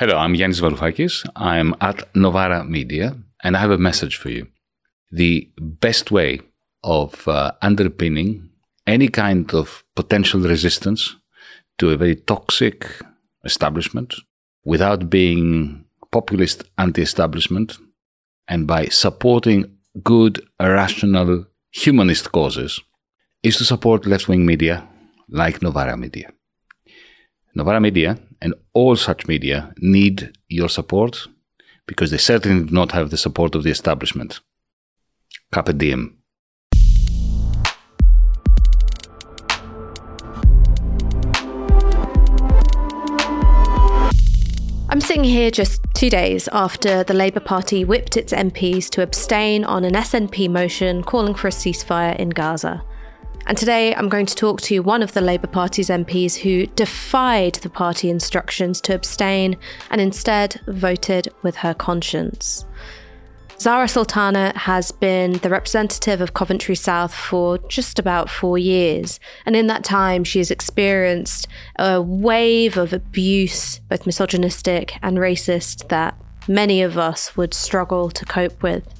Hello, I'm Yanis Varoufakis. I'm at Novara Media, and I have a message for you. The best way of uh, underpinning any kind of potential resistance to a very toxic establishment without being populist anti establishment and by supporting good, rational, humanist causes is to support left wing media like Novara Media. Novara Media and all such media need your support because they certainly do not have the support of the establishment. Carpe diem. I'm sitting here just two days after the Labour Party whipped its MPs to abstain on an SNP motion calling for a ceasefire in Gaza. And today I'm going to talk to one of the Labour Party's MPs who defied the party instructions to abstain and instead voted with her conscience. Zarah Sultana has been the representative of Coventry South for just about four years, and in that time, she has experienced a wave of abuse, both misogynistic and racist, that many of us would struggle to cope with.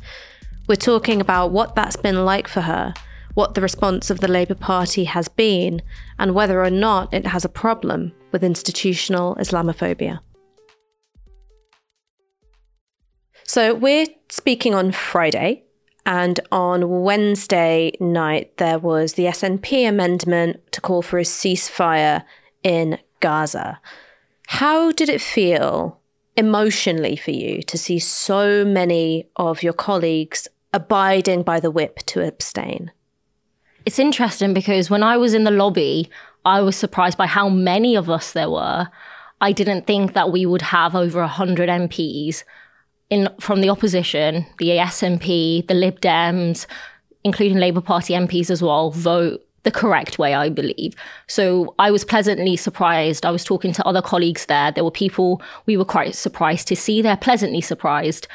We're talking about what that's been like for her, what the response of the Labour Party has been, and whether or not it has a problem with institutional Islamophobia. So we're speaking on Friday, and on Wednesday night, there was the SNP amendment to call for a ceasefire in Gaza. How did it feel emotionally for you to see so many of your colleagues abiding by the whip to abstain? It's interesting because when I was in the lobby, I was surprised by how many of us there were. I didn't think that we would have over 100 MPs in from the opposition, the SNP, the Lib Dems, including Labour Party MPs as well, vote the correct way, I believe. So I was pleasantly surprised. I was talking to other colleagues there. There were people we were quite surprised to see. They're pleasantly surprised.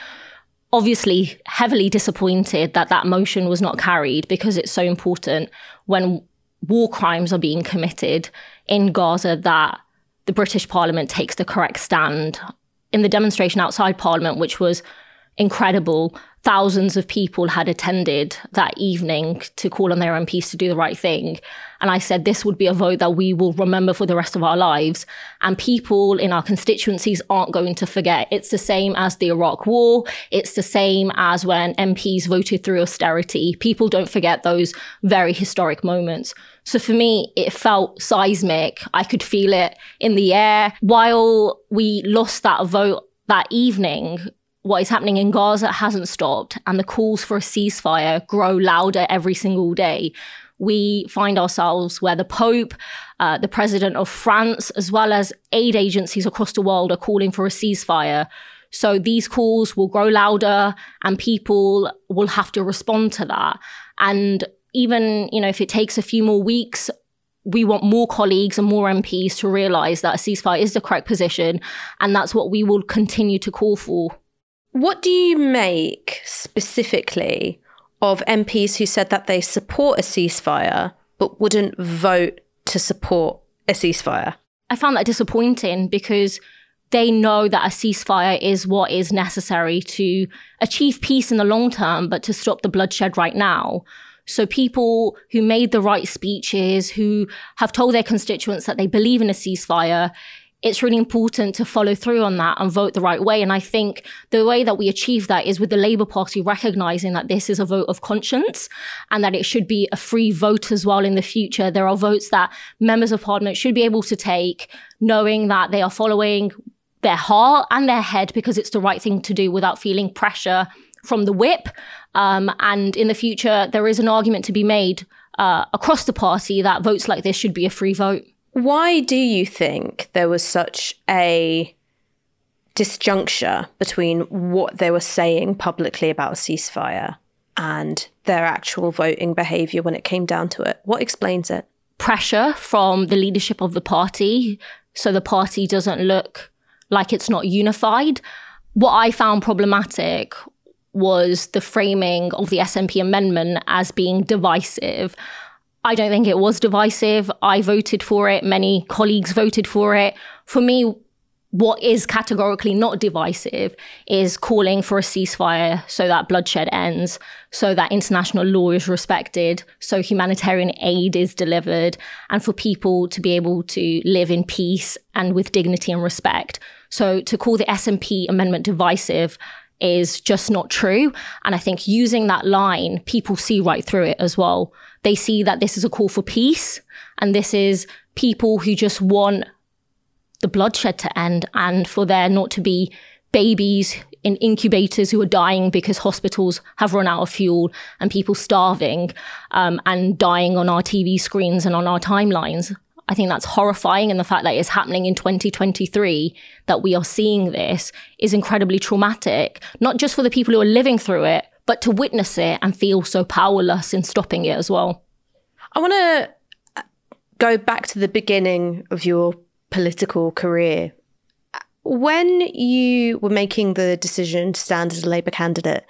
Obviously, heavily disappointed that that motion was not carried because it's so important when war crimes are being committed in Gaza that the British Parliament takes the correct stand in the demonstration outside Parliament, which was incredible. Thousands of people had attended that evening to call on their MPs to do the right thing. And I said this would be a vote that we will remember for the rest of our lives. And people in our constituencies aren't going to forget. It's the same as the Iraq War. It's the same as when MPs voted through austerity. People don't forget those very historic moments. So for me, it felt seismic. I could feel it in the air. While we lost that vote that evening, what is happening in Gaza hasn't stopped, and the calls for a ceasefire grow louder every single day. We find ourselves where the Pope, uh, the President of France, as well as aid agencies across the world are calling for a ceasefire. So these calls will grow louder, and people will have to respond to that. And even, you know, if it takes a few more weeks, we want more colleagues and more MPs to realize that a ceasefire is the correct position. And that's what we will continue to call for. What do you make specifically of MPs who said that they support a ceasefire but wouldn't vote to support a ceasefire? I found that disappointing because they know that a ceasefire is what is necessary to achieve peace in the long term, but to stop the bloodshed right now. So people who made the right speeches, who have told their constituents that they believe in a ceasefire, it's really important to follow through on that and vote the right way. And I think the way that we achieve that is with the Labour Party recognizing that this is a vote of conscience and that it should be a free vote as well in the future. There are votes that members of parliament should be able to take, knowing that they are following their heart and their head because it's the right thing to do without feeling pressure from the whip. Um, and in the future, there is an argument to be made uh, across the party that votes like this should be a free vote. Why do you think there was such a disjuncture between what they were saying publicly about a ceasefire and their actual voting behaviour when it came down to it? What explains it? Pressure from the leadership of the party, so the party doesn't look like it's not unified. What I found problematic was the framing of the SNP amendment as being divisive. I don't think it was divisive. I voted for it. Many colleagues voted for it. For me, what is categorically not divisive is calling for a ceasefire so that bloodshed ends, so that international law is respected, so humanitarian aid is delivered, and for people to be able to live in peace and with dignity and respect. So to call the SNP amendment divisive is just not true. And I think using that line, people see right through it as well. They see that this is a call for peace and this is people who just want the bloodshed to end and for there not to be babies in incubators who are dying because hospitals have run out of fuel and people starving um, and dying on our TV screens and on our timelines. I think that's horrifying. And the fact that it's happening in 2023, that we are seeing this, is incredibly traumatic, not just for the people who are living through it, but to witness it and feel so powerless in stopping it as well. I want to uh, go back to the beginning of your political career. When you were making the decision to stand as a Labour candidate,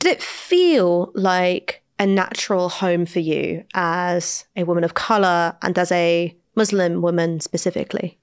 did it feel like a natural home for you as a woman of colour and as a Muslim women specifically?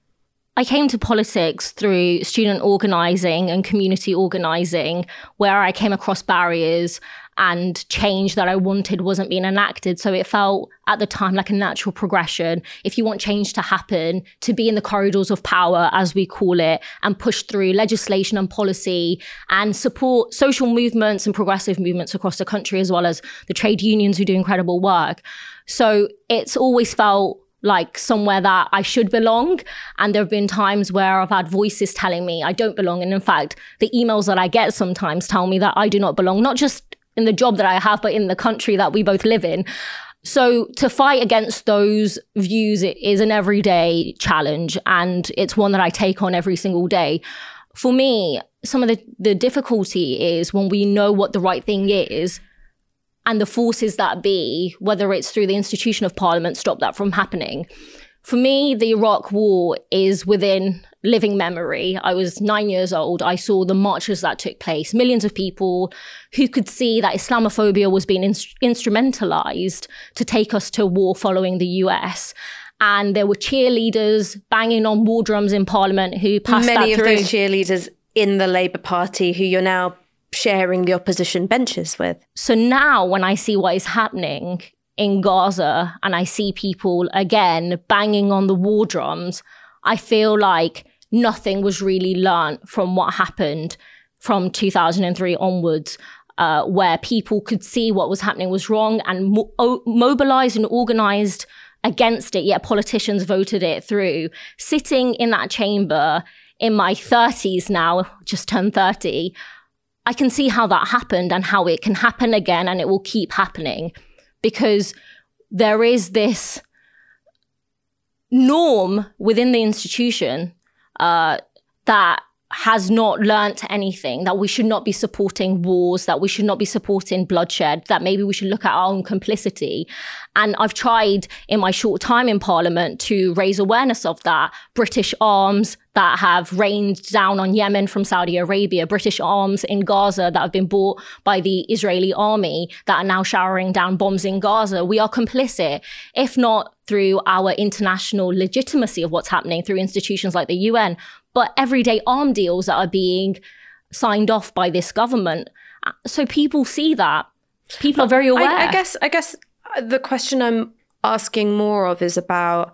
I came to politics through student organising and community organising, where I came across barriers and change that I wanted wasn't being enacted. So it felt at the time like a natural progression. If you want change to happen, to be in the corridors of power, as we call it, and push through legislation and policy and support social movements and progressive movements across the country, as well as the trade unions who do incredible work. So it's always felt like somewhere that I should belong. And there have been times where I've had voices telling me I don't belong. And in fact, the emails that I get sometimes tell me that I do not belong, not just in the job that I have, but in the country that we both live in. So to fight against those views is an everyday challenge and it's one that I take on every single day. For me, some of the, the difficulty is when we know what the right thing is and the forces that be, whether it's through the institution of parliament, stop that from happening. For me, the Iraq war is within living memory. I was nine years old. I saw the marches that took place, millions of people who could see that Islamophobia was being in- instrumentalized to take us to war following the US. And there were cheerleaders banging on war drums in Parliament who passed Many of through. those cheerleaders in the Labour Party who you're now sharing the opposition benches with. So now when I see what is happening in Gaza and I see people again banging on the war drums, I feel like nothing was really learnt from what happened from 2003 onwards. Uh, where people could see what was happening was wrong and mo- o- mobilized and organized against it, yet politicians voted it through. Sitting in that chamber in my 30s now, just turned 30, I can see how that happened and how it can happen again and it will keep happening because there is this norm within the institution uh, that has not learnt anything, that we should not be supporting wars, that we should not be supporting bloodshed, that maybe we should look at our own complicity. And I've tried in my short time in Parliament to raise awareness of that. British arms that have rained down on Yemen from Saudi Arabia, British arms in Gaza that have been bought by the Israeli army that are now showering down bombs in Gaza. We are complicit, if not through our international legitimacy of what's happening through institutions like the UN, but everyday arm deals that are being signed off by this government. So people see that. People are very aware. I, I guess. I guess the question I'm asking more of is about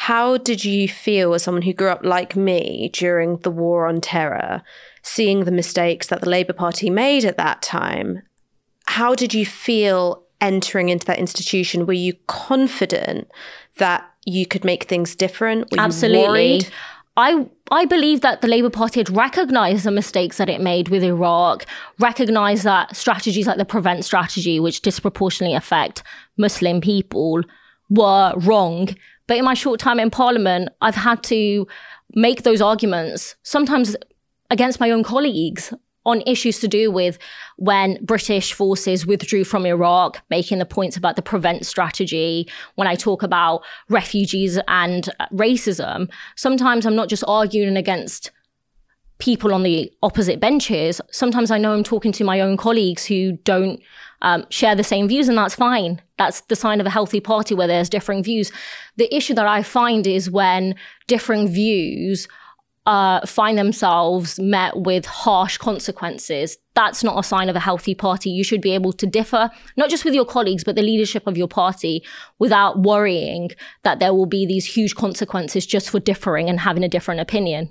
how did you feel as someone who grew up like me during the war on terror, seeing the mistakes that the Labour Party made at that time? How did you feel entering into that institution? Were you confident that you could make things different? Were Absolutely. I I believe that the Labour Party had recognised the mistakes that it made with Iraq, recognised that strategies like the prevent strategy, which disproportionately affect Muslim people, were wrong. But in my short time in Parliament, I've had to make those arguments, sometimes against my own colleagues on issues to do with when British forces withdrew from Iraq, making the points about the prevent strategy, when I talk about refugees and racism, sometimes I'm not just arguing against people on the opposite benches. Sometimes I know I'm talking to my own colleagues who don't um, share the same views, and that's fine. That's the sign of a healthy party where there's differing views. The issue that I find is when differing views uh, find themselves met with harsh consequences. That's not a sign of a healthy party. You should be able to differ, not just with your colleagues, but the leadership of your party without worrying that there will be these huge consequences just for differing and having a different opinion.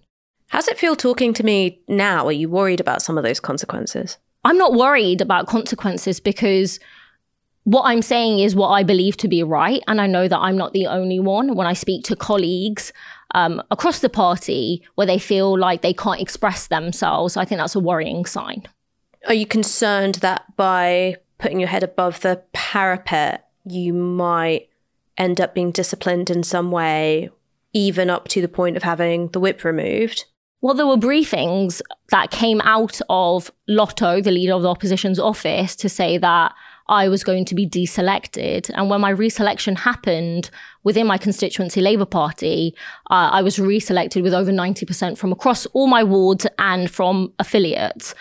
How's it feel talking to me now? Are you worried about some of those consequences? I'm not worried about consequences because what I'm saying is what I believe to be right. And I know that I'm not the only one. When I speak to colleagues um, across the party where they feel like they can't express themselves, I think that's a worrying sign. Are you concerned that by putting your head above the parapet, you might end up being disciplined in some way, even up to the point of having the whip removed? Well, there were briefings that came out of LOTO, the leader of the opposition's office, to say that I was going to be deselected. And when my reselection happened within my constituency Labour Party, uh, I was reselected with over 90% from across all my wards and from affiliates.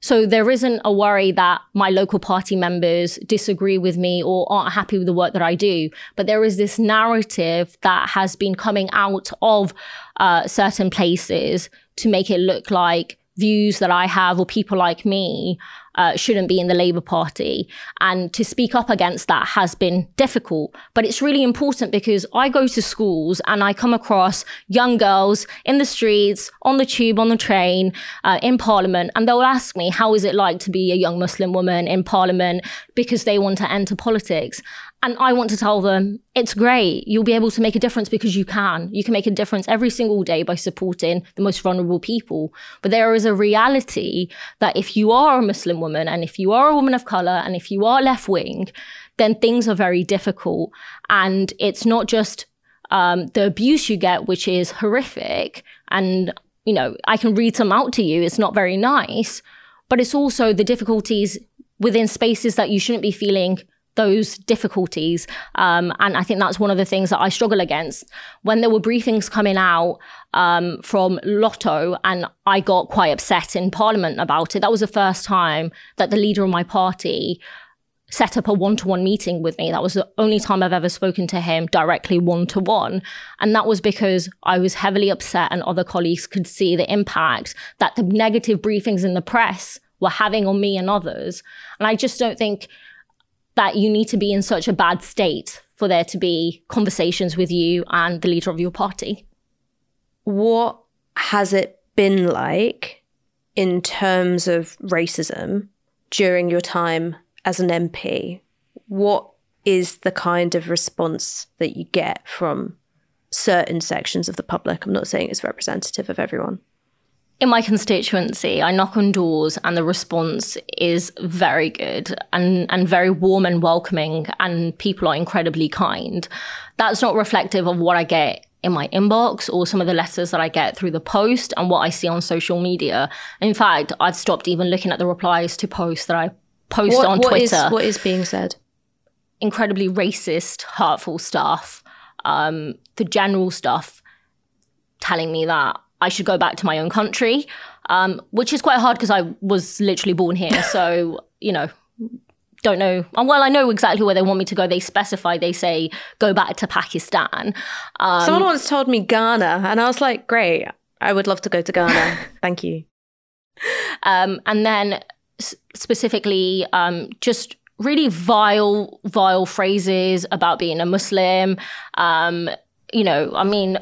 So there isn't a worry that my local party members disagree with me or aren't happy with the work that I do. But there is this narrative that has been coming out of uh, certain places to make it look like views that I have or people like me uh, shouldn't be in the Labour Party. And to speak up against that has been difficult. But it's really important because I go to schools and I come across young girls in the streets, on the tube, on the train, uh, in Parliament, and they'll ask me, how is it like to be a young Muslim woman in Parliament because they want to enter politics? And I want to tell them it's great. You'll be able to make a difference because you can. You can make a difference every single day by supporting the most vulnerable people. But there is a reality that if you are a Muslim woman and if you are a woman of color and if you are left wing, then things are very difficult. And it's not just um, the abuse you get, which is horrific. And, you know, I can read some out to you. It's not very nice. But it's also the difficulties within spaces that you shouldn't be feeling those difficulties. Um, and I think that's one of the things that I struggle against. When there were briefings coming out um, from LOTO, and I got quite upset in Parliament about it, that was the first time that the leader of my party set up a one to one meeting with me. That was the only time I've ever spoken to him directly one to one. And that was because I was heavily upset, and other colleagues could see the impact that the negative briefings in the press were having on me and others. And I just don't think that you need to be in such a bad state for there to be conversations with you and the leader of your party. What has it been like in terms of racism during your time as an MP? What is the kind of response that you get from certain sections of the public? I'm not saying it's representative of everyone in my constituency, I knock on doors and the response is very good and, and very warm and welcoming, and people are incredibly kind. That's not reflective of what I get in my inbox or some of the letters that I get through the post and what I see on social media. In fact, I've stopped even looking at the replies to posts that I post what, on what Twitter. Is, what is being said? Incredibly racist, hurtful stuff. Um, the general stuff telling me that I should go back to my own country, um, which is quite hard because I was literally born here. So, you know, don't know. Well, I know exactly where they want me to go. They specify, they say, go back to Pakistan. Um, Someone once told me Ghana, and I was like, great, I would love to go to Ghana. Thank you. Um, and then s- specifically, um, just really vile, vile phrases about being a Muslim. Um, you know, I mean,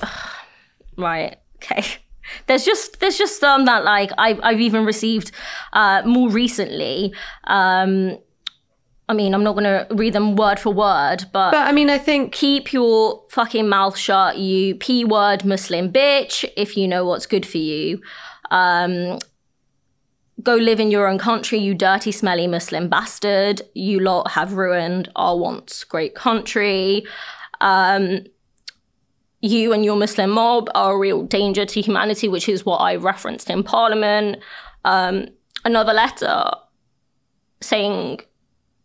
right, okay there's just there's just some that like I've I've even received uh, more recently. Um, I mean, I'm not going to read them word for word, but but I mean, I think keep your fucking mouth shut, you p word Muslim bitch. If you know what's good for you, um, go live in your own country, you dirty, smelly Muslim bastard. You lot have ruined our once great country. Um, you and your Muslim mob are a real danger to humanity, which is what I referenced in Parliament. Um, another letter saying,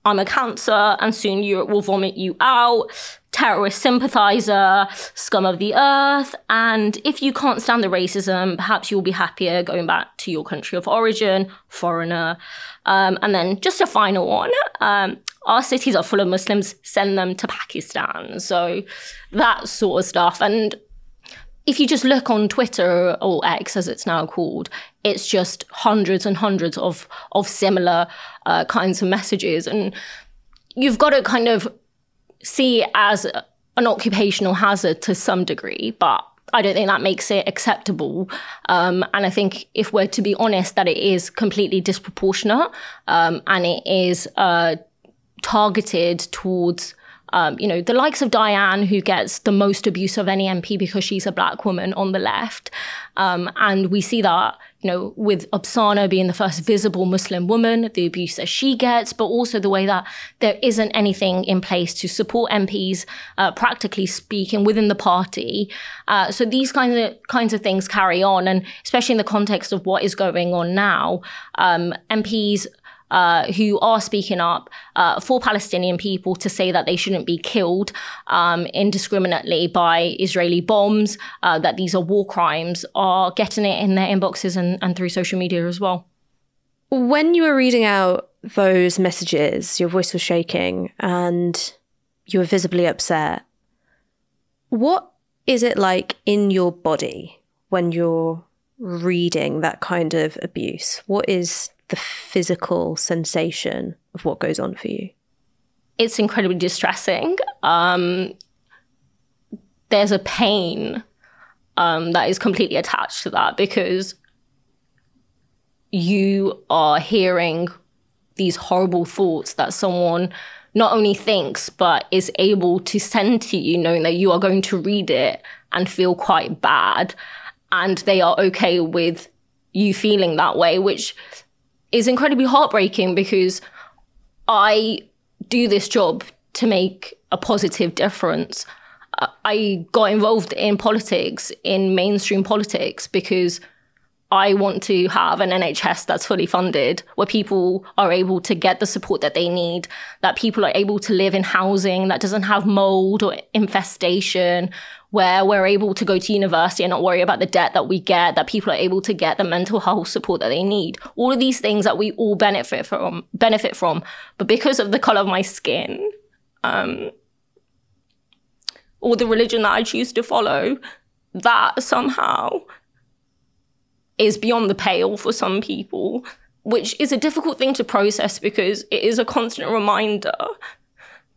I'm a cancer and soon Europe will vomit you out, terrorist sympathizer, scum of the earth. And if you can't stand the racism, perhaps you'll be happier going back to your country of origin, foreigner. Um, and then just a final one. Um, our cities are full of Muslims, send them to Pakistan. So that sort of stuff. And if you just look on Twitter or X as it's now called, it's just hundreds and hundreds of of similar uh, kinds of messages, and you've got to kind of see it as an occupational hazard to some degree, but I don't think that makes it acceptable. Um, and I think if we're to be honest, that it is completely disproportionate um, and it is uh, targeted towards um, you know, the likes of Diane, who gets the most abuse of any MP because she's a black woman on the left. Um, and we see that, you know, with Apsana being the first visible Muslim woman, the abuse that she gets, but also the way that there isn't anything in place to support MPs, uh, practically speaking, within the party. Uh, so these kinds of kinds of things carry on, and especially in the context of what is going on now, um, MPs uh, who are speaking up uh, for Palestinian people to say that they shouldn't be killed um, indiscriminately by Israeli bombs, uh, that these are war crimes, are getting it in their inboxes and, and through social media as well. When you were reading out those messages, your voice was shaking and you were visibly upset. What is it like in your body when you're reading that kind of abuse? What is the physical sensation of what goes on for you? It's incredibly distressing. Um, there's a pain um, that is completely attached to that because you are hearing these horrible thoughts that someone not only thinks but is able to send to you knowing that you are going to read it and feel quite bad and they are okay with you feeling that way which is incredibly heartbreaking because I do this job to make a positive difference. I got involved in politics, in mainstream politics, because I want to have an NHS that's fully funded, where people are able to get the support that they need, that people are able to live in housing that doesn't have mold or infestation, where we're able to go to university and not worry about the debt that we get, that people are able to get the mental health support that they need. All of these things that we all benefit from, benefit from. But because of the color of my skin, um, or the religion that I choose to follow, that somehow is beyond the pale for some people, which is a difficult thing to process because it is a constant reminder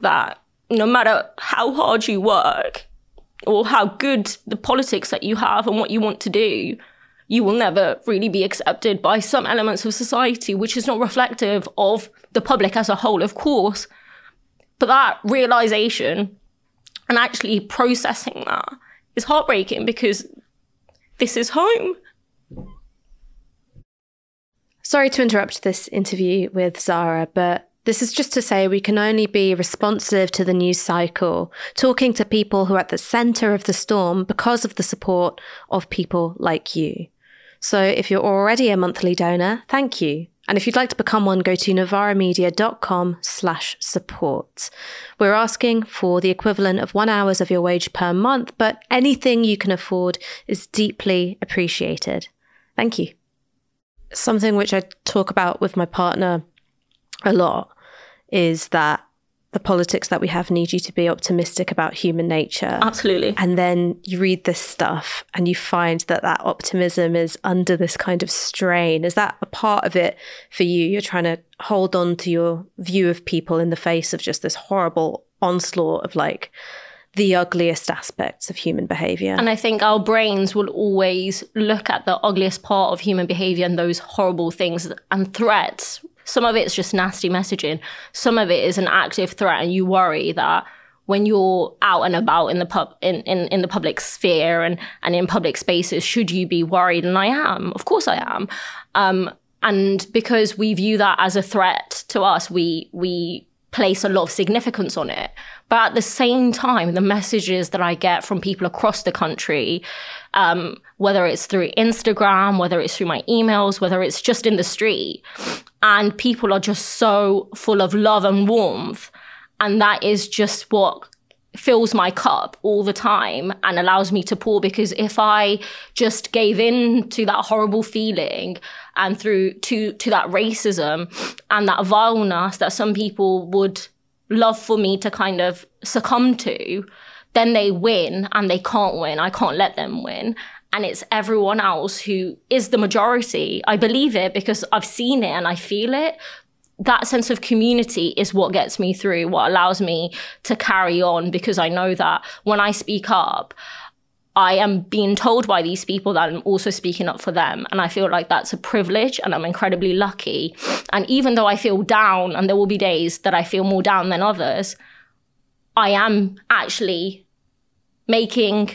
that no matter how hard you work, or how good the politics that you have and what you want to do, you will never really be accepted by some elements of society, which is not reflective of the public as a whole, of course. But that realization and actually processing that is heartbreaking because this is home. Sorry to interrupt this interview with Zarah, but this is just to say we can only be responsive to the news cycle, talking to people who are at the center of the storm because of the support of people like you. So if you're already a monthly donor, thank you. And if you'd like to become one, go to novaramedia.com slash support. We're asking for the equivalent of one hours of your wage per month, but anything you can afford is deeply appreciated. Thank you. Something which I talk about with my partner a lot is that the politics that we have need you to be optimistic about human nature. Absolutely. And then you read this stuff and you find that that optimism is under this kind of strain. Is that a part of it for you? You're trying to hold on to your view of people in the face of just this horrible onslaught of like the ugliest aspects of human behavior. And I think our brains will always look at the ugliest part of human behavior and those horrible things and threats some of it's just nasty messaging. Some of it is an active threat, and you worry that when you're out and about in the pub in, in, in the public sphere and, and in public spaces, should you be worried? And I am. Of course I am. Um, and because we view that as a threat to us, we we place a lot of significance on it. But at the same time, the messages that I get from people across the country, um, whether it's through Instagram, whether it's through my emails, whether it's just in the street, and people are just so full of love and warmth. And that is just what fills my cup all the time and allows me to pour because if I just gave in to that horrible feeling and through to to that racism and that vileness that some people would love for me to kind of succumb to, then they win and they can't win. I can't let them win. And it's everyone else who is the majority. I believe it because I've seen it and I feel it. That sense of community is what gets me through, what allows me to carry on because I know that when I speak up, I am being told by these people that I'm also speaking up for them. And I feel like that's a privilege and I'm incredibly lucky. And even though I feel down, and there will be days that I feel more down than others, I am actually making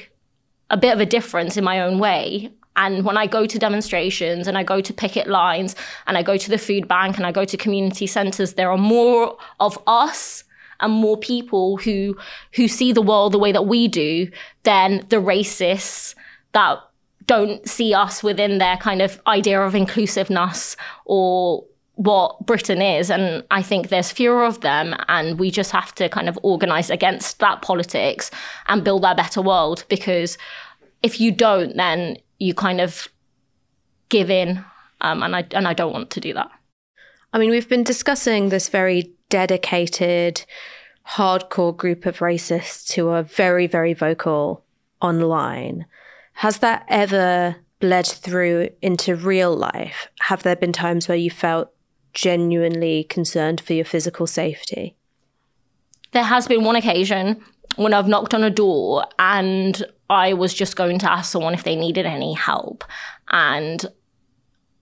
a bit of a difference in my own way. And when I go to demonstrations and I go to picket lines and I go to the food bank and I go to community centres, there are more of us and more people who who see the world the way that we do than the racists that don't see us within their kind of idea of inclusiveness or what Britain is. And I think there's fewer of them, and we just have to kind of organize against that politics and build a better world. Because if you don't, then you kind of give in. Um, and I and I don't want to do that. I mean, we've been discussing this very dedicated, hardcore group of racists who are very, very vocal online. Has that ever bled through into real life? Have there been times where you felt genuinely concerned for your physical safety? There has been one occasion when I've knocked on a door and I was just going to ask someone if they needed any help. And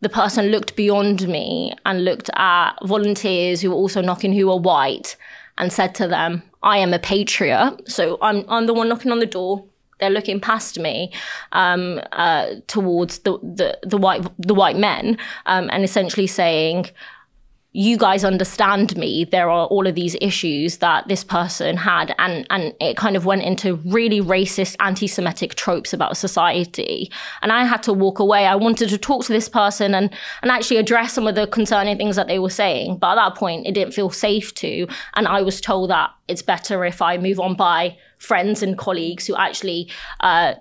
the person looked beyond me and looked at volunteers who were also knocking who were white and said to them, I am a patriot. So I'm, I'm the one knocking on the door. They're looking past me um, uh, towards the, the, the, white, the white men um, and essentially saying, you guys understand me there are all of these issues that this person had and and it kind of went into really racist anti-semitic tropes about society. And i had to walk away. I wanted to talk to this person and and actually address some of the concerning things that they were saying. But at that point it didn't feel safe to and i was told that it's better if i move on by friends and colleagues who actually uh,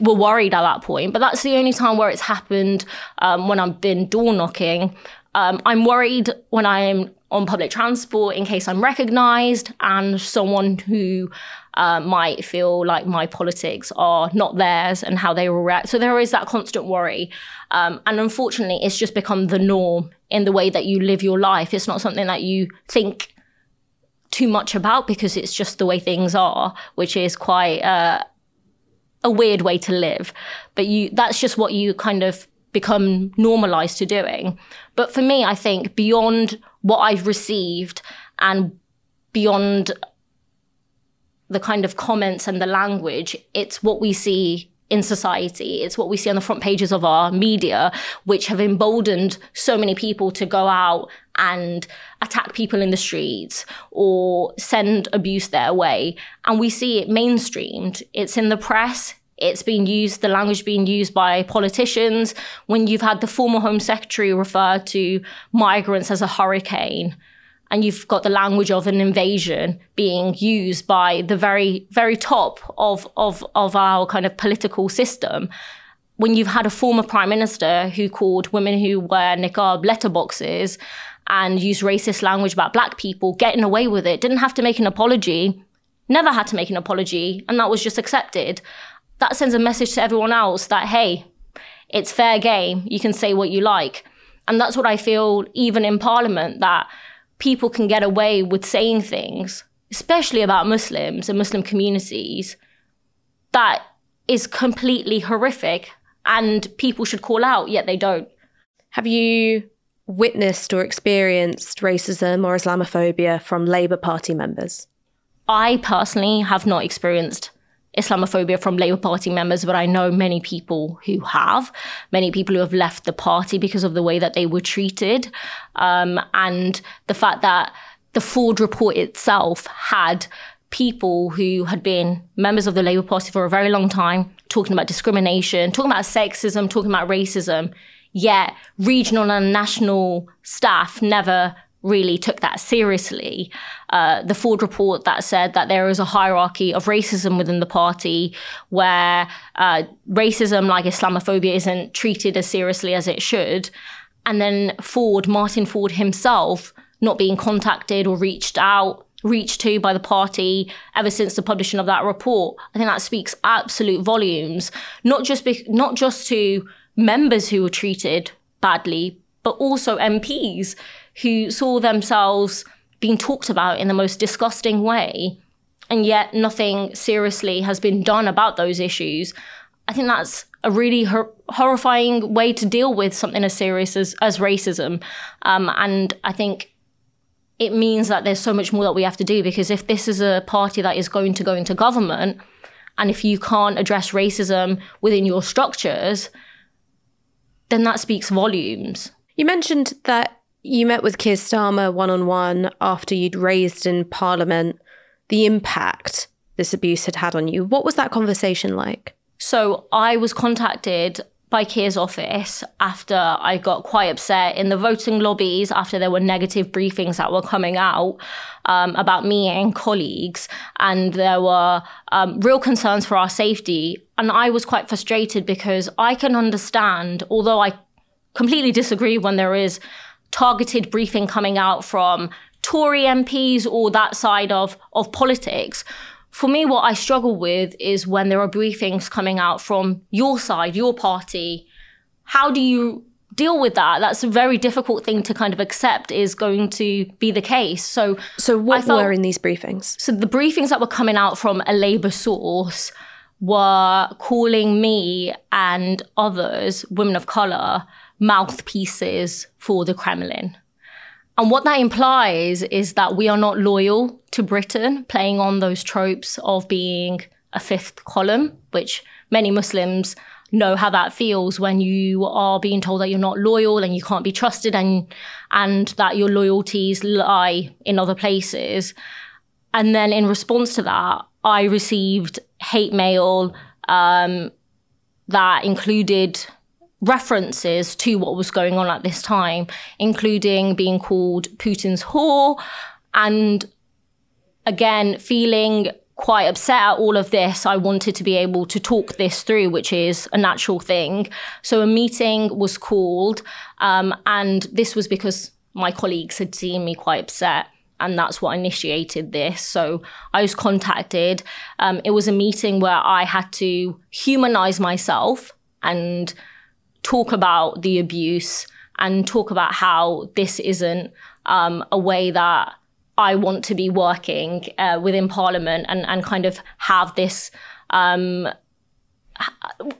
were worried at that point, but that's the only time where it's happened um, when I've been door knocking. Um, I'm worried when I'm on public transport in case I'm recognized and someone who uh, might feel like my politics are not theirs and how they will react. So there is that constant worry. Um, and unfortunately, it's just become the norm in the way that you live your life. It's not something that you think too much about because it's just the way things are, which is quite uh, a weird way to live. But you that's just what you kind of become normalized to doing. But for me, I think beyond what I've received and beyond the kind of comments and the language, it's what we see in society. It's what we see on the front pages of our media, which have emboldened so many people to go out and attack people in the streets or send abuse their way. And we see it mainstreamed. It's in the press, it's been used, the language being used by politicians. When you've had the former Home Secretary refer to migrants as a hurricane, and you've got the language of an invasion being used by the very, very top of, of, of our kind of political system. When you've had a former prime minister who called women who wear niqab letterboxes and used racist language about black people getting away with it, didn't have to make an apology, never had to make an apology, and that was just accepted that sends a message to everyone else that, hey, it's fair game. You can say what you like. And that's what I feel, even in Parliament, that people can get away with saying things, especially about Muslims and Muslim communities, that is completely horrific and people should call out, yet they don't. Have you witnessed or experienced racism or Islamophobia from Labour Party members? I personally have not experienced Islamophobia from Labour Party members, but I know many people who have, many people who have left the party because of the way that they were treated. Um, and the fact that the Forde report itself had people who had been members of the Labour Party for a very long time talking about discrimination, talking about sexism, talking about racism, yet regional and national staff never really took that seriously. Uh, the Forde report that said that there is a hierarchy of racism within the party where uh, racism like Islamophobia isn't treated as seriously as it should. And then Forde, Martin Forde himself, not being contacted or reached out reached to by the party ever since the publishing of that report. I think that speaks absolute volumes, not just be- not just to members who were treated badly, but also MPs who saw themselves being talked about in the most disgusting way, and yet nothing seriously has been done about those issues. I think that's a really hor- horrifying way to deal with something as serious as, as racism. Um, and I think it means that there's so much more that we have to do because if this is a party that is going to go into government, and if you can't address racism within your structures, then that speaks volumes. You mentioned that you met with Keir Starmer one on one after you'd raised in Parliament the impact this abuse had had on you. What was that conversation like? So I was contacted by Keir's office after I got quite upset in the voting lobbies after there were negative briefings that were coming out um, about me and colleagues, and there were um, real concerns for our safety. And I was quite frustrated because I can understand, although I completely disagree when there is targeted briefing coming out from Tory MPs or that side of, of politics. For me, what I struggle with is when there are briefings coming out from your side, your party. How do you deal with that? That's a very difficult thing to kind of accept is going to be the case. So, so what felt, were in these briefings? So the briefings that were coming out from a Labour source were calling me and others, women of colour, mouthpieces for the Kremlin. And what that implies is that we are not loyal to Britain, playing on those tropes of being a fifth column, which many Muslims know how that feels when you are being told that you're not loyal and you can't be trusted and and that your loyalties lie in other places. And then in response to that, I received hate mail um, that included references to what was going on at this time, including being called Putin's whore and again feeling quite upset at all of this. I wanted to be able to talk this through, which is a natural thing. So a meeting was called, um, and this was because my colleagues had seen me quite upset. And that's what initiated this. So I was contacted. Um, it was a meeting where I had to humanize myself and talk about the abuse and talk about how this isn't um, a way that I want to be working uh, within Parliament and, and kind of have this. Um,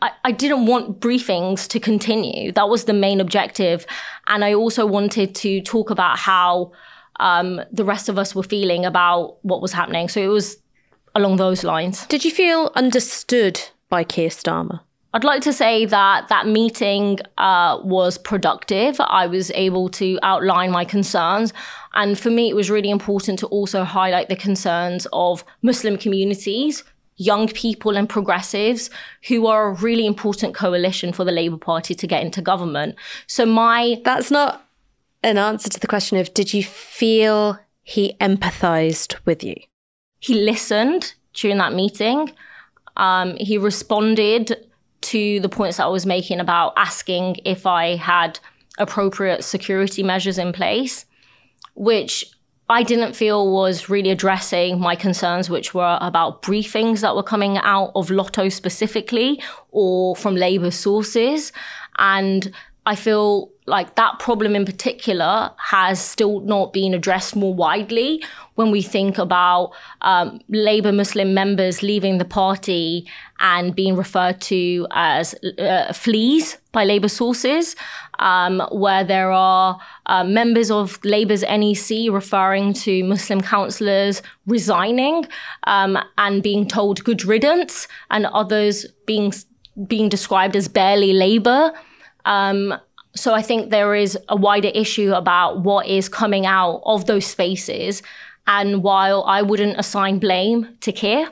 I, I didn't want briefings to continue. That was the main objective. And I also wanted to talk about how um, the rest of us were feeling about what was happening. So it was along those lines. Did you feel understood by Keir Starmer? I'd like to say that that meeting uh, was productive. I was able to outline my concerns. And for me, it was really important to also highlight the concerns of Muslim communities, young people, and progressives who are a really important coalition for the Labour Party to get into government. So, my. That's not an answer to the question of did you feel he empathized with you? He listened during that meeting. Um, he responded to the points that I was making about asking if I had appropriate security measures in place, which I didn't feel was really addressing my concerns, which were about briefings that were coming out of LOTO specifically or from Labour sources. And I feel like that problem in particular has still not been addressed more widely when we think about um, Labour Muslim members leaving the party and being referred to as uh, fleas by Labour sources, um, where there are uh, members of Labour's NEC referring to Muslim councillors resigning um, and being told good riddance, and others being being described as barely Labour. Um, so I think there is a wider issue about what is coming out of those spaces. And while I wouldn't assign blame to Keir,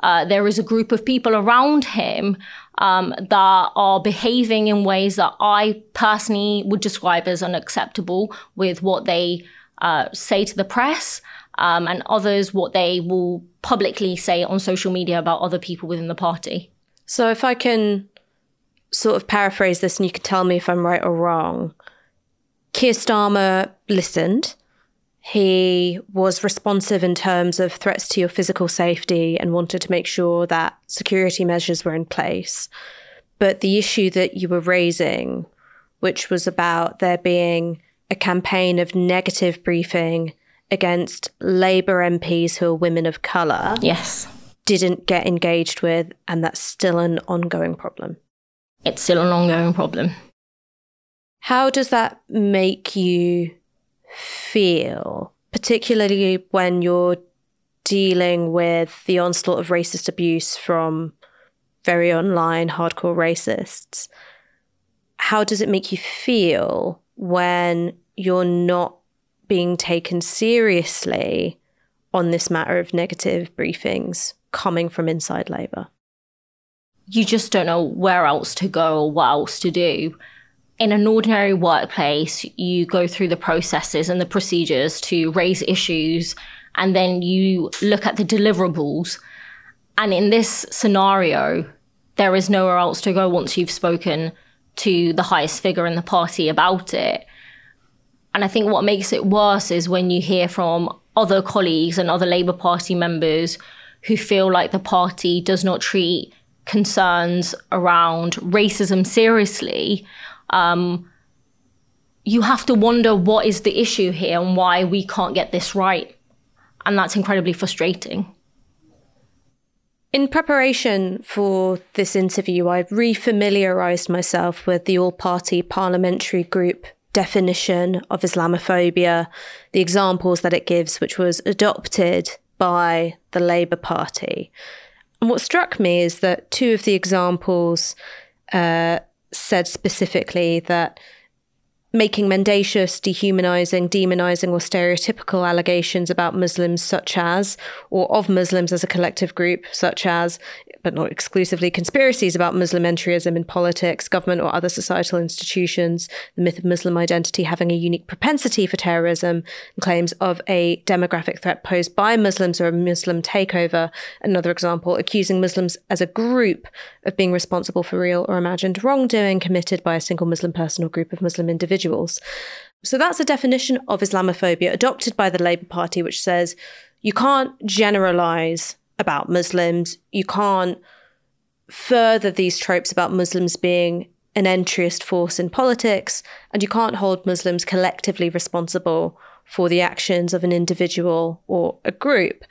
uh, there is a group of people around him um, that are behaving in ways that I personally would describe as unacceptable with what they uh, say to the press um, and others what they will publicly say on social media about other people within the party. So if I can sort of paraphrase this and you can tell me if I'm right or wrong. Keir Starmer listened. he was responsive in terms of threats to your physical safety and wanted to make sure that security measures were in place. But the issue that you were raising, which was about there being a campaign of negative briefing against Labour MPs who are women of colour. Yes. Didn't get engaged with, and that's still an ongoing problem. It's still an ongoing problem. How does that make you feel, particularly when you're dealing with the onslaught of racist abuse from very online hardcore racists? How does it make you feel when you're not being taken seriously on this matter of negative briefings coming from inside Labour? You just don't know where else to go or what else to do in an ordinary workplace, you go through the processes and the procedures to raise issues, and then you look at the deliverables. And in this scenario, there is nowhere else to go once you've spoken to the highest figure in the party about it. And I think what makes it worse is when you hear from other colleagues and other Labour Party members who feel like the party does not treat concerns around racism seriously um, you have to wonder what is the issue here and why we can't get this right. And that's incredibly frustrating. In preparation for this interview, I refamiliarized myself with the all party parliamentary group definition of Islamophobia, the examples that it gives, which was adopted by the Labour Party. And what struck me is that two of the examples uh, said specifically that making mendacious, dehumanizing, demonizing, or stereotypical allegations about Muslims, such as, or of Muslims as a collective group, such as, but not exclusively, conspiracies about Muslim entryism in politics, government, or other societal institutions, the myth of Muslim identity having a unique propensity for terrorism, claims of a demographic threat posed by Muslims or a Muslim takeover. Another example, accusing Muslims as a group of being responsible for real or imagined wrongdoing committed by a single Muslim person or group of Muslim individuals. So that's a definition of Islamophobia adopted by the Labour Party, which says you can't generalize about Muslims. You can't further these tropes about Muslims being an entryist force in politics, and you can't hold Muslims collectively responsible for the actions of an individual or a group.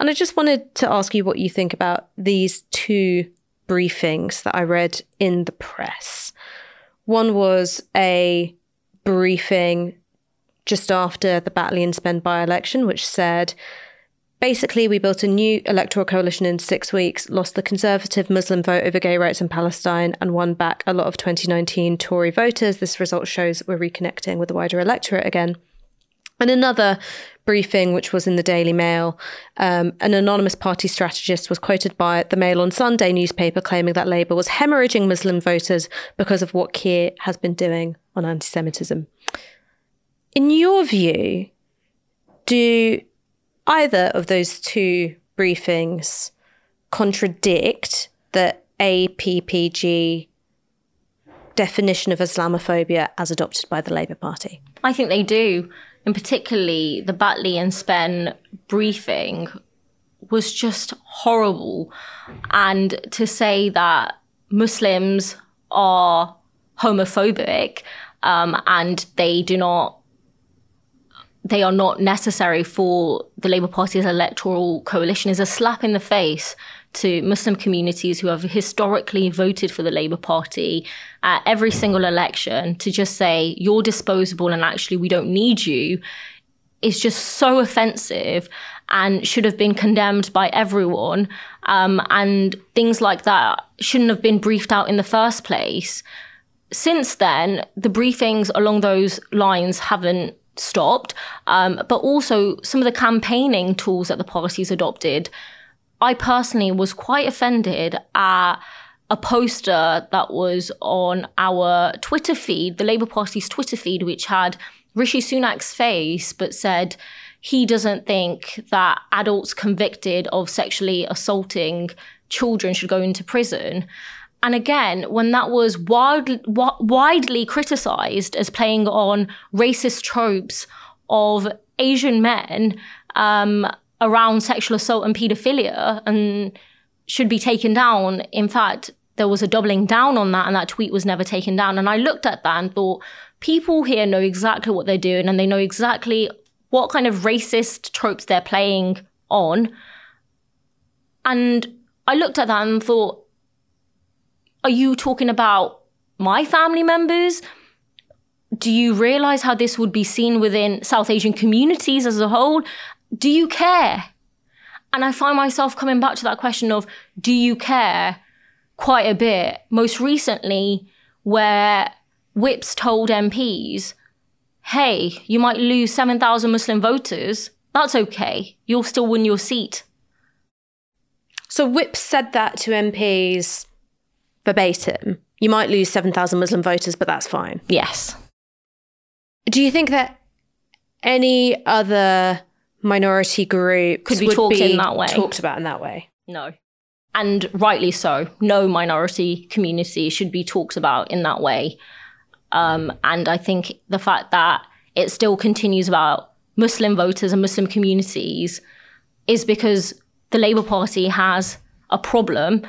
And I just wanted to ask you what you think about these two briefings that I read in the press. One was a briefing just after the Batley and Spen by election, which said Basically, we built a new electoral coalition in six weeks, lost the conservative Muslim vote over gay rights in Palestine, and won back a lot of 2019 Tory voters. This result shows we're reconnecting with the wider electorate again. And another briefing, which was in the Daily Mail, um, an anonymous party strategist was quoted by the Mail on Sunday newspaper claiming that Labour was hemorrhaging Muslim voters because of what Keir has been doing on anti Semitism. In your view, do either of those two briefings contradict the APPG definition of Islamophobia as adopted by the Labour Party? I think they do. And particularly the Batley and Spen briefing was just horrible. And to say that Muslims are homophobic um, and they do not they are not necessary for the Labour Party's electoral coalition is a slap in the face to Muslim communities who have historically voted for the Labour Party at every single election to just say, you're disposable and actually we don't need you is just so offensive and should have been condemned by everyone. Um, and things like that shouldn't have been briefed out in the first place. Since then, the briefings along those lines haven't stopped, um, but also some of the campaigning tools that the parties adopted. I personally was quite offended at a poster that was on our Twitter feed, the Labour Party's Twitter feed, which had Rishi Sunak's face, but said he doesn't think that adults convicted of sexually assaulting children should go into prison. And again, when that was wildly, widely criticized as playing on racist tropes of Asian men um, around sexual assault and paedophilia and should be taken down. In fact, there was a doubling down on that, and that tweet was never taken down. And I looked at that and thought, people here know exactly what they're doing, and they know exactly what kind of racist tropes they're playing on. And I looked at that and thought, are you talking about my family members? Do you realize how this would be seen within South Asian communities as a whole? Do you care? And I find myself coming back to that question of do you care quite a bit? Most recently, where whips told MPs, hey, you might lose 7,000 Muslim voters. That's okay. You'll still win your seat. So whips said that to MPs verbatim. You might lose 7,000 Muslim voters, but that's fine. Yes. Do you think that any other minority group Could be talked in that way? Talked about in that way? No. And rightly so. No minority community should be talked about in that way. Um, and I think the fact that it still continues about Muslim voters and Muslim communities is because the Labour Party has a problem.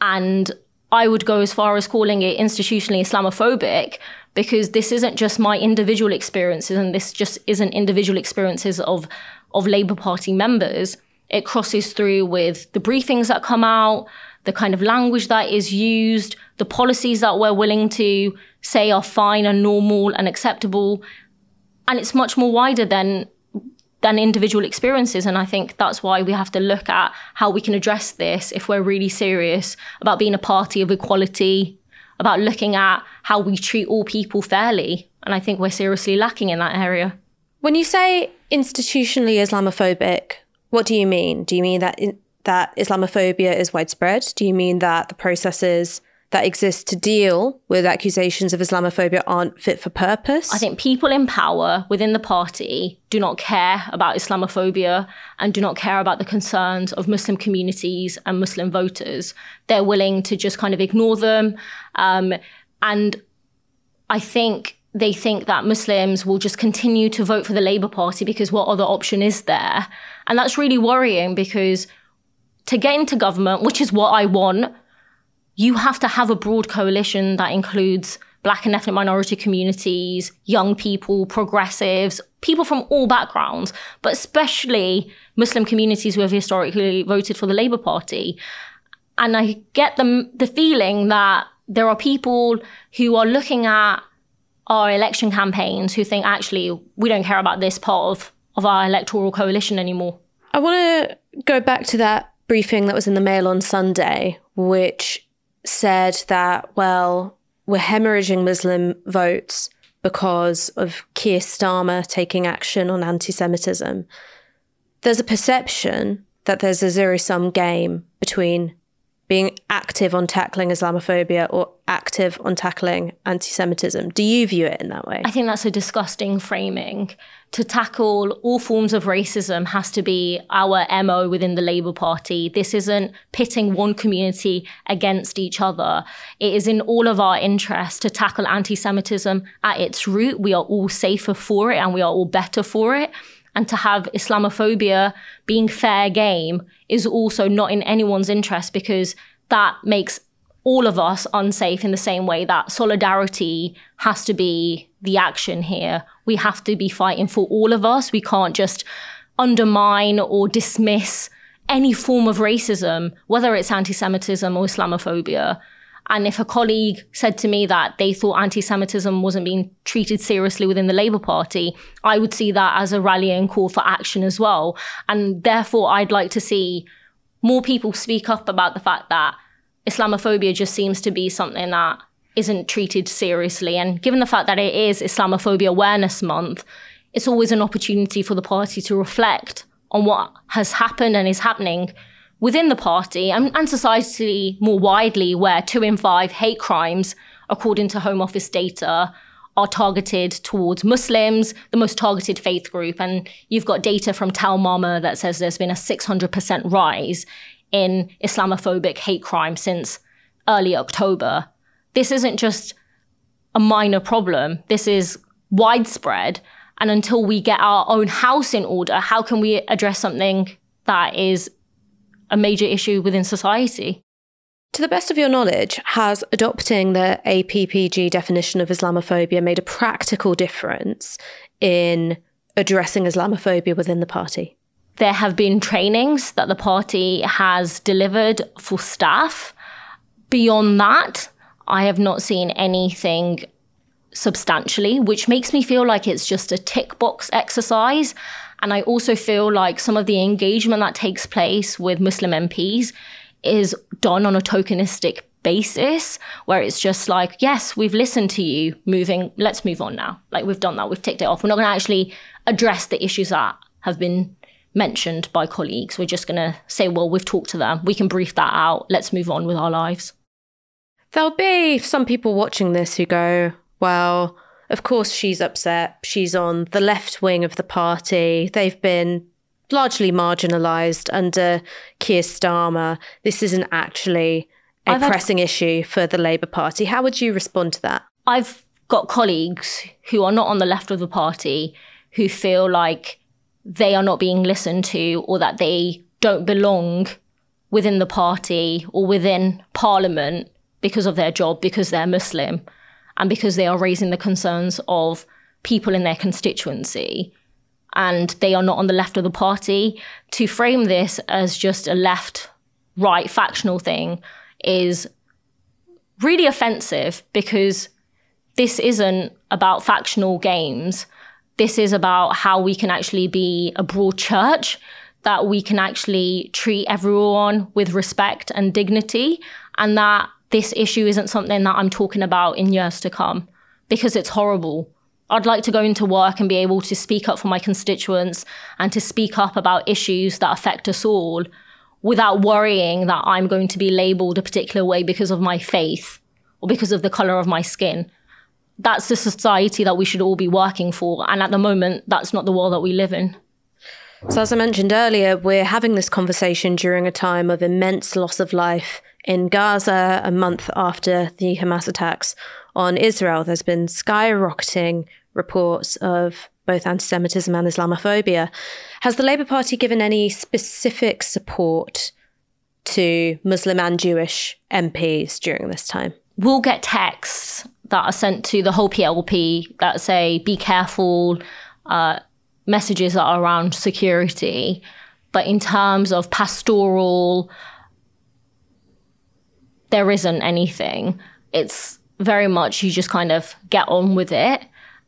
And I would go as far as calling it institutionally Islamophobic because this isn't just my individual experiences and this just isn't individual experiences of, of Labour Party members. It crosses through with the briefings that come out, the kind of language that is used, the policies that we're willing to say are fine and normal and acceptable. And it's much more wider than than individual experiences. And I think that's why we have to look at how we can address this if we're really serious about being a party of equality, about looking at how we treat all people fairly. And I think we're seriously lacking in that area. When you say institutionally Islamophobic, what do you mean? Do you mean that in, that Islamophobia is widespread? Do you mean that the processes that exist to deal with accusations of Islamophobia aren't fit for purpose? I think people in power within the party do not care about Islamophobia and do not care about the concerns of Muslim communities and Muslim voters. They're willing to just kind of ignore them. Um, and I think they think that Muslims will just continue to vote for the Labour Party because what other option is there? And that's really worrying because to get into government, which is what I want, you have to have a broad coalition that includes black and ethnic minority communities, young people, progressives, people from all backgrounds, but especially Muslim communities who have historically voted for the Labour Party. And I get the, the feeling that there are people who are looking at our election campaigns who think actually we don't care about this part of, of our electoral coalition anymore. I want to go back to that briefing that was in the Mail on Sunday, which said that, well, we're hemorrhaging Muslim votes because of Keir Starmer taking action on anti Semitism. There's a perception that there's a zero sum game between being active on tackling Islamophobia or active on tackling anti Semitism. Do you view it in that way? I think that's a disgusting framing. To tackle all forms of racism has to be our MO within the Labour Party. This isn't pitting one community against each other. It is in all of our interests to tackle anti Semitism at its root. We are all safer for it and we are all better for it and to have Islamophobia being fair game is also not in anyone's interest because that makes all of us unsafe in the same way that solidarity has to be the action here. We have to be fighting for all of us. We can't just undermine or dismiss any form of racism, whether it's anti Semitism or Islamophobia. And if a colleague said to me that they thought anti Semitism wasn't being treated seriously within the Labour Party, I would see that as a rallying call for action as well. And therefore, I'd like to see more people speak up about the fact that Islamophobia just seems to be something that isn't treated seriously. And given the fact that it is Islamophobia Awareness Month, it's always an opportunity for the party to reflect on what has happened and is happening within the party and, and society more widely, where two in five hate crimes, according to Home Office data, are targeted towards Muslims, the most targeted faith group. And you've got data from Tell Mama that says there's been a 600% rise in Islamophobic hate crime since early October. This isn't just a minor problem, this is widespread. And until we get our own house in order, how can we address something that is a major issue within society? To the best of your knowledge, has adopting the APPG definition of Islamophobia made a practical difference in addressing Islamophobia within the party? There have been trainings that the party has delivered for staff. Beyond that, I have not seen anything substantially, which makes me feel like it's just a tick box exercise. And I also feel like some of the engagement that takes place with Muslim MPs is done on a tokenistic basis where it's just like, yes, we've listened to you, moving, let's move on now. Like we've done that, we've ticked it off. We're not going to actually address the issues that have been mentioned by colleagues. We're just going to say, well, we've talked to them, we can brief that out, let's move on with our lives. There'll be some people watching this who go, well, of course she's upset. She's on the left wing of the party. They've been largely marginalised under Keir Starmer. This isn't actually a I've pressing had... issue for the Labour Party. How would you respond to that? I've got colleagues who are not on the left of the party who feel like they are not being listened to or that they don't belong within the party or within parliament because of their job, because they're Muslim, and because they are raising the concerns of people in their constituency and they are not on the left of the party. To frame this as just a left right factional thing is really offensive because this isn't about factional games. This is about how we can actually be a broad church, that we can actually treat everyone with respect and dignity, and that this issue isn't something that I'm talking about in years to come because it's horrible. I'd like to go into work and be able to speak up for my constituents and to speak up about issues that affect us all without worrying that I'm going to be labeled a particular way because of my faith or because of the color of my skin. That's the society that we should all be working for. And at the moment, that's not the world that we live in. So, as I mentioned earlier, we're having this conversation during a time of immense loss of life in Gaza, a month after the Hamas attacks on Israel, there's been skyrocketing reports of both anti Semitism and Islamophobia. Has the Labour Party given any specific support to Muslim and Jewish MPs during this time? We'll get texts that are sent to the whole PLP that say, be careful, uh, messages that are around security. But in terms of pastoral, there isn't anything. It's very much you just kind of get on with it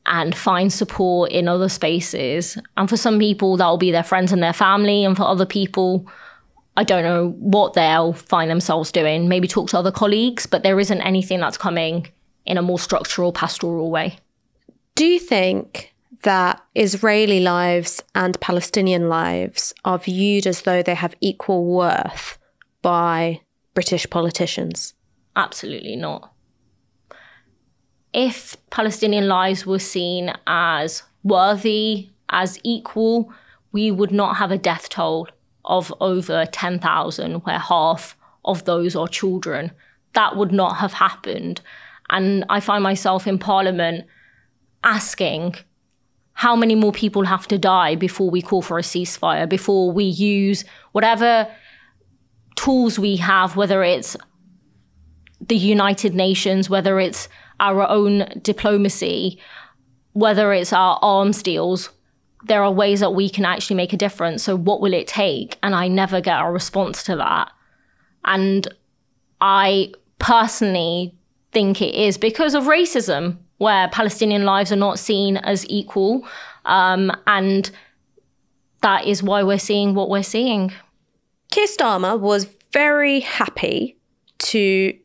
and find support in other spaces. And for some people, that will be their friends and their family. And for other people, I don't know what they'll find themselves doing. Maybe talk to other colleagues, but there isn't anything that's coming in a more structural, pastoral way. Do you think that Israeli lives and Palestinian lives are viewed as though they have equal worth by British politicians? Absolutely not. If Palestinian lives were seen as worthy, as equal, we would not have a death toll of over 10,000, where half of those are children. That would not have happened. And I find myself in Parliament asking how many more people have to die before we call for a ceasefire, before we use whatever tools we have, whether it's the United Nations, whether it's our own diplomacy, whether it's our arms deals, there are ways that we can actually make a difference. So, what will it take? And I never get a response to that. And I personally think it is because of racism, where Palestinian lives are not seen as equal. Um, and that is why we're seeing what we're seeing. Keir Starmer was very happy to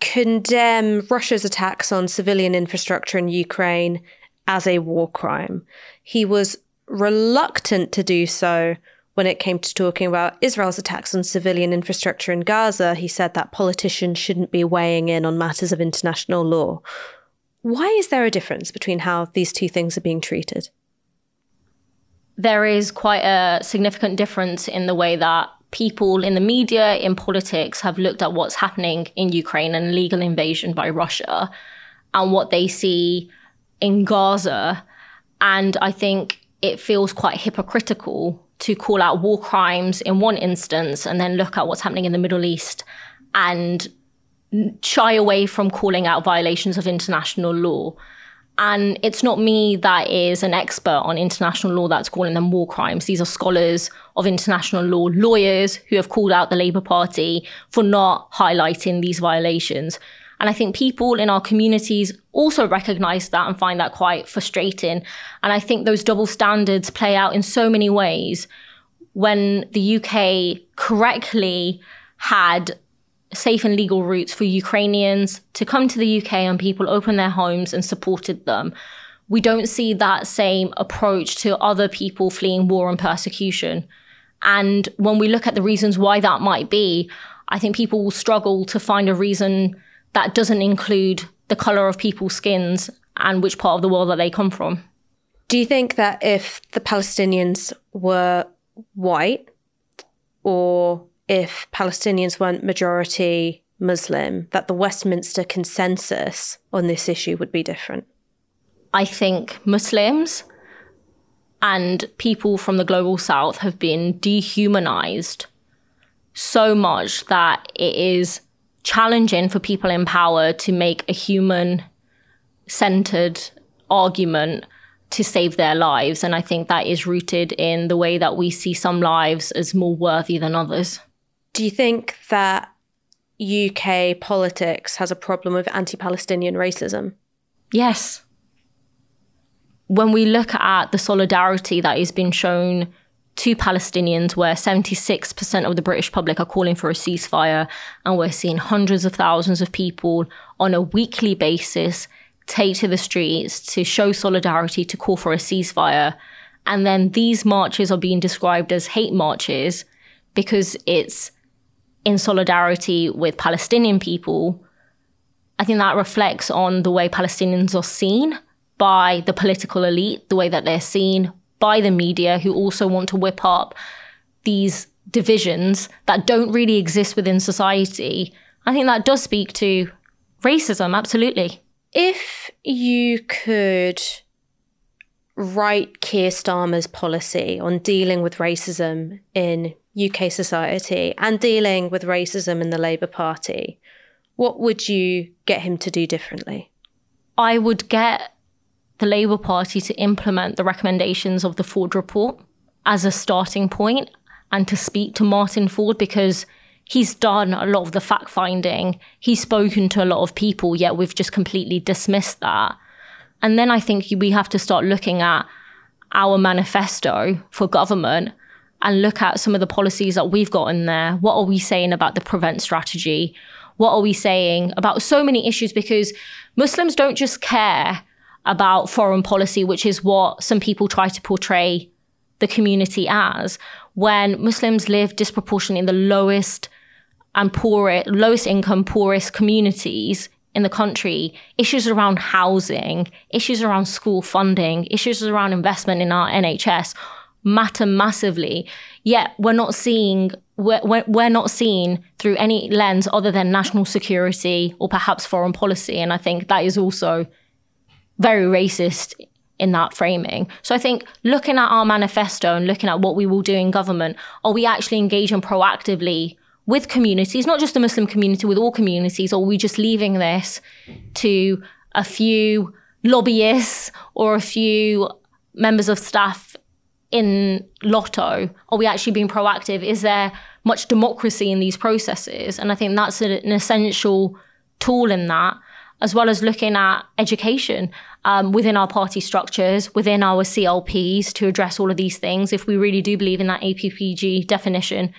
condemn Russia's attacks on civilian infrastructure in Ukraine as a war crime. He was reluctant to do so when it came to talking about Israel's attacks on civilian infrastructure in Gaza. He said that politicians shouldn't be weighing in on matters of international law. Why is there a difference between how these two things are being treated? There is quite a significant difference in the way that people in the media, in politics, have looked at what's happening in Ukraine and illegal invasion by Russia and what they see in Gaza And I think it feels quite hypocritical to call out war crimes in one instance and then look at what's happening in the Middle East and shy away from calling out violations of international law. And it's not me that is an expert on international law that's calling them war crimes. These are scholars of international law, lawyers who have called out the Labour Party for not highlighting these violations. And I think people in our communities also recognize that and find that quite frustrating. And I think those double standards play out in so many ways when the UK correctly had safe and legal routes for Ukrainians to come to the UK and people opened their homes and supported them. We don't see that same approach to other people fleeing war and persecution. And when we look at the reasons why that might be, I think people will struggle to find a reason that doesn't include the color of people's skins and which part of the world that they come from. Do you think that if the Palestinians were white or if Palestinians weren't majority Muslim, that the Westminster consensus on this issue would be different? I think Muslims and people from the global south have been dehumanized so much that it is challenging for people in power to make a human centered argument to save their lives. And I think that is rooted in the way that we see some lives as more worthy than others. Do you think that UK politics has a problem with anti Palestinian racism? Yes. When we look at the solidarity that has been shown to Palestinians, where 76% of the British public are calling for a ceasefire, and we're seeing hundreds of thousands of people on a weekly basis take to the streets to show solidarity, to call for a ceasefire. And then these marches are being described as hate marches because it's in solidarity with Palestinian people, I think that reflects on the way Palestinians are seen by the political elite, the way that they're seen by the media, who also want to whip up these divisions that don't really exist within society. I think that does speak to racism, absolutely. If you could write Keir Starmer's policy on dealing with racism in UK society and dealing with racism in the Labour Party, what would you get him to do differently? I would get the Labour Party to implement the recommendations of the Forde report as a starting point and to speak to Martin Forde because he's done a lot of the fact finding. He's spoken to a lot of people, yet we've just completely dismissed that. And then I think we have to start looking at our manifesto for government and look at some of the policies that we've got in there. What are we saying about the prevent strategy? What are we saying about so many issues? Because Muslims don't just care about foreign policy, which is what some people try to portray the community as. When Muslims live disproportionately in the lowest and poorest, lowest income, poorest communities in the country, issues around housing, issues around school funding, issues around investment in our NHS matter massively. Yet we're not seeing we're, we're not seen through any lens other than national security or perhaps foreign policy. And I think that is also very racist in that framing. So I think looking at our manifesto and looking at what we will do in government, are we actually engaging proactively with communities, not just the Muslim community, with all communities, or are we just leaving this to a few lobbyists or a few members of staff in LOTO? Are we actually being proactive? Is there much democracy in these processes? And I think that's an essential tool in that, as well as looking at education um, within our party structures, within our CLPs to address all of these things. If we really do believe in that APPG definition,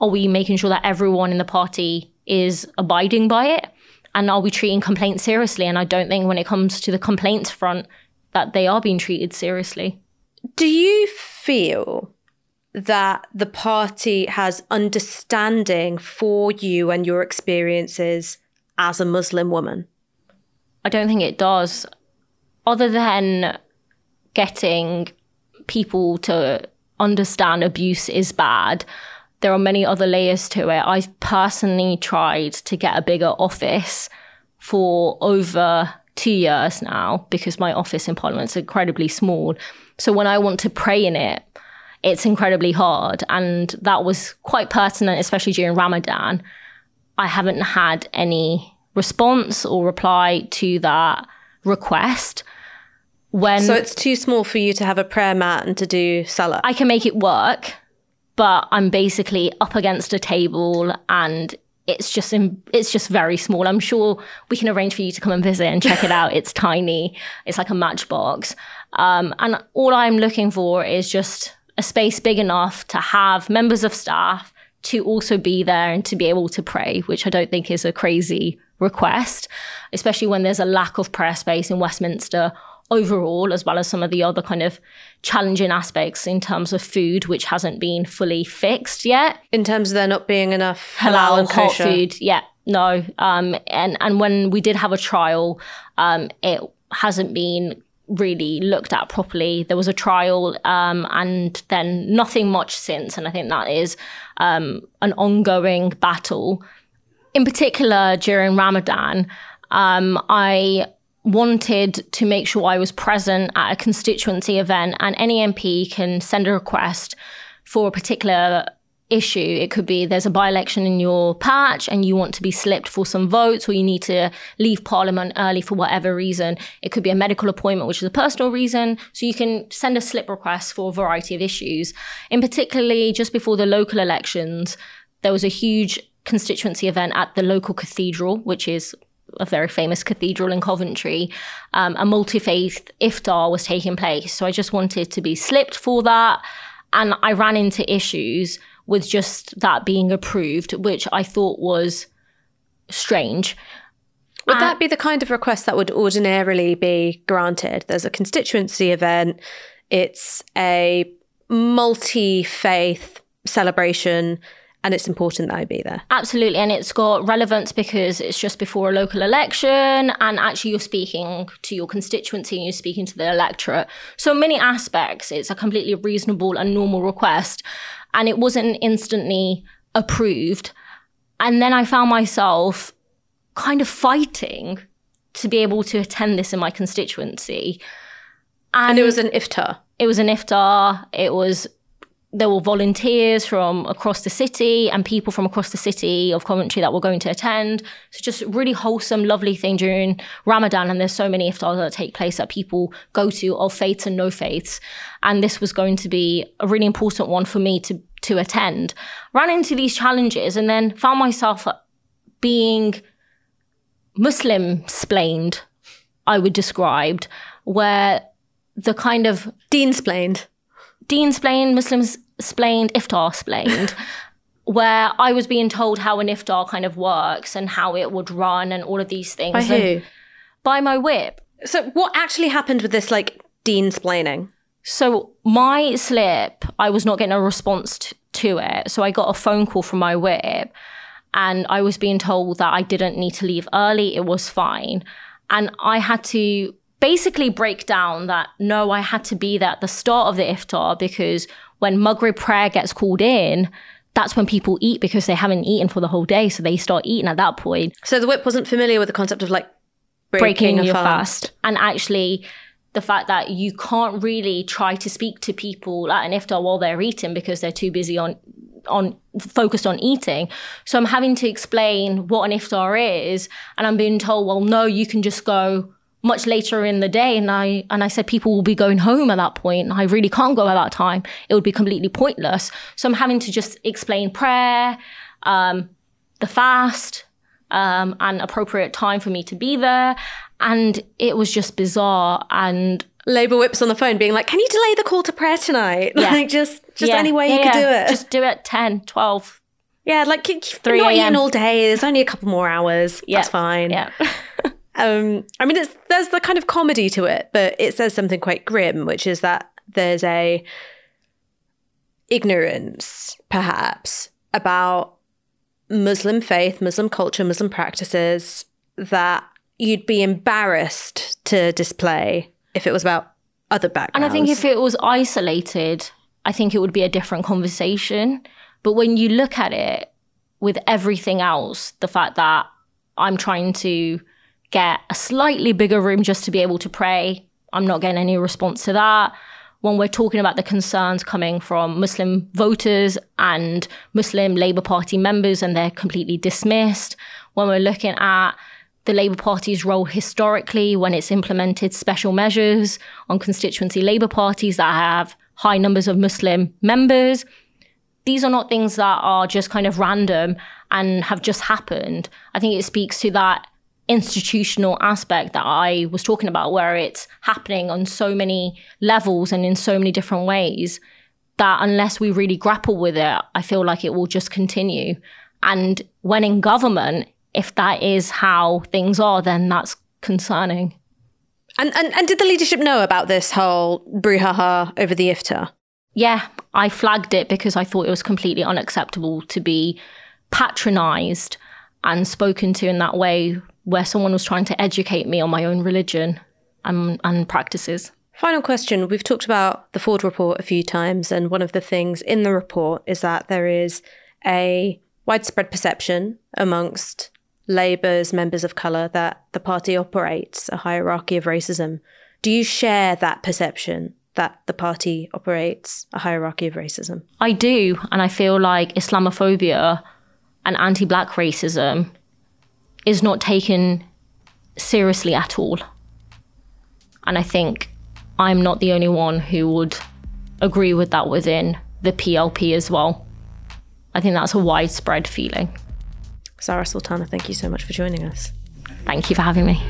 are we making sure that everyone in the party is abiding by it? And are we treating complaints seriously? And I don't think when it comes to the complaints front that they are being treated seriously. Do you feel that the party has understanding for you and your experiences as a Muslim woman? I don't think it does. Other than getting people to understand abuse is bad, there are many other layers to it. I've personally tried to get a bigger office for over two years now because my office in Parliament is incredibly small. So when I want to pray in it, it's incredibly hard. And that was quite pertinent, especially during Ramadan. I haven't had any response or reply to that request. When So it's too small for you to have a prayer mat and to do salah. I can make it work, but I'm basically up against a table and it's just in, it's just very small. I'm sure we can arrange for you to come and visit and check it out. It's tiny. It's like a matchbox. Um, and all I'm looking for is just a space big enough to have members of staff to also be there and to be able to pray, which I don't think is a crazy request, especially when there's a lack of prayer space in Westminster overall, as well as some of the other kind of challenging aspects in terms of food, which hasn't been fully fixed yet. in terms of there not being enough halal, and hot food, yeah, no. Um, and and when we did have a trial, um, it hasn't been really looked at properly. There was a trial, um, and then nothing much since. And I think that is um, an ongoing battle. In particular, during Ramadan, um, I wanted to make sure I was present at a constituency event, and any MP can send a request for a particular issue. It could be there's a by election in your patch and you want to be slipped for some votes, or you need to leave Parliament early for whatever reason. It could be a medical appointment, which is a personal reason. So you can send a slip request for a variety of issues. In particularly, just before the local elections, there was a huge constituency event at the local cathedral, which is a very famous cathedral in Coventry, um, a multi faith iftar was taking place. So I just wanted to be slipped for that. And I ran into issues with just that being approved, which I thought was strange. Would that be the kind of request that would ordinarily be granted? There's a constituency event, it's a multi faith celebration, and it's important that I be there. Absolutely. And it's got relevance because it's just before a local election. And actually, you're speaking to your constituency and you're speaking to the electorate. So, in many aspects, it's a completely reasonable and normal request. And it wasn't instantly approved. And then I found myself kind of fighting to be able to attend this in my constituency. And it was an iftar. It was an iftar. It was there were volunteers from across the city and people from across the city of Coventry that were going to attend. So just really wholesome, lovely thing during Ramadan. And there's so many iftars that take place that people go to of faiths and no faiths. And this was going to be a really important one for me to to attend. Ran into these challenges and then found myself being Muslim splained, I would describe, where the kind of deen splained. deen splained, Muslims splained, iftar splained, where I was being told how an iftar kind of works and how it would run and all of these things. By And who? By my whip. So, what actually happened with this, like, deen splaining? So my slip, I was not getting a response t- to it. So I got a phone call from my whip and I was being told that I didn't need to leave early. It was fine. And I had to basically break down that no, I had to be there at the start of the iftar because when Maghrib prayer gets called in, that's when people eat because they haven't eaten for the whole day. So they start eating at that point So, the whip wasn't familiar with the concept of, like, breaking, breaking your fast. fast. And actually, the fact that you can't really try to speak to people at an iftar while they're eating because they're too busy on on focused on eating. So I'm having to explain what an iftar is, and I'm being told, well, no, you can just go much later in the day. And I and I said people will be going home at that point. I really can't go at that time. It would be completely pointless. So I'm having to just explain prayer, um, the fast, um, and appropriate time for me to be there. And it was just bizarre. And Labour whips on the phone being like, can you delay the call to prayer tonight? Yeah. Like, just just yeah, any way yeah, you could do it. Just do it 10, 12. yeah, like, you've 3 not eaten all day. There's only a couple more hours. Yeah. That's fine. Yeah. Um, I mean, it's there's the kind of comedy to it, but it says something quite grim, which is that there's a ignorance, perhaps, about Muslim faith, Muslim culture, Muslim practices that you'd be embarrassed to display if it was about other backgrounds. And. I think if it was isolated, I think it would be a different conversation. But when you look at it with everything else, the fact that I'm trying to get a slightly bigger room just to be able to pray. I'm not getting any response to that. When we're talking about the concerns coming from Muslim voters and Muslim Labour Party members, and they're completely dismissed. When we're looking at the Labour Party's role historically when it's implemented special measures on constituency Labour parties that have high numbers of Muslim members. These are not things that are just kind of random and have just happened. I think it speaks to that institutional aspect that I was talking about, where it's happening on so many levels and in so many different ways that unless we really grapple with it, I feel like it will just continue. And when in government, if that is how things are, then that's concerning. And, and and did the leadership know about this whole brouhaha over the iftar? Yeah, I flagged it because I thought it was completely unacceptable to be patronized and spoken to in that way where someone was trying to educate me on my own religion and, and practices. Final question. We've talked about the Forde report a few times, and one of the things in the report is that there is a widespread perception amongst Labour's members of colour that the party operates a hierarchy of racism. Do you share that perception that the party operates a hierarchy of racism? I do, and I feel like Islamophobia and anti black racism is not taken seriously at all. And I think I'm not the only one who would agree with that within the PLP as well. I think that's a widespread feeling. Zarah Sultana, thank you so much for joining us. Thank you for having me.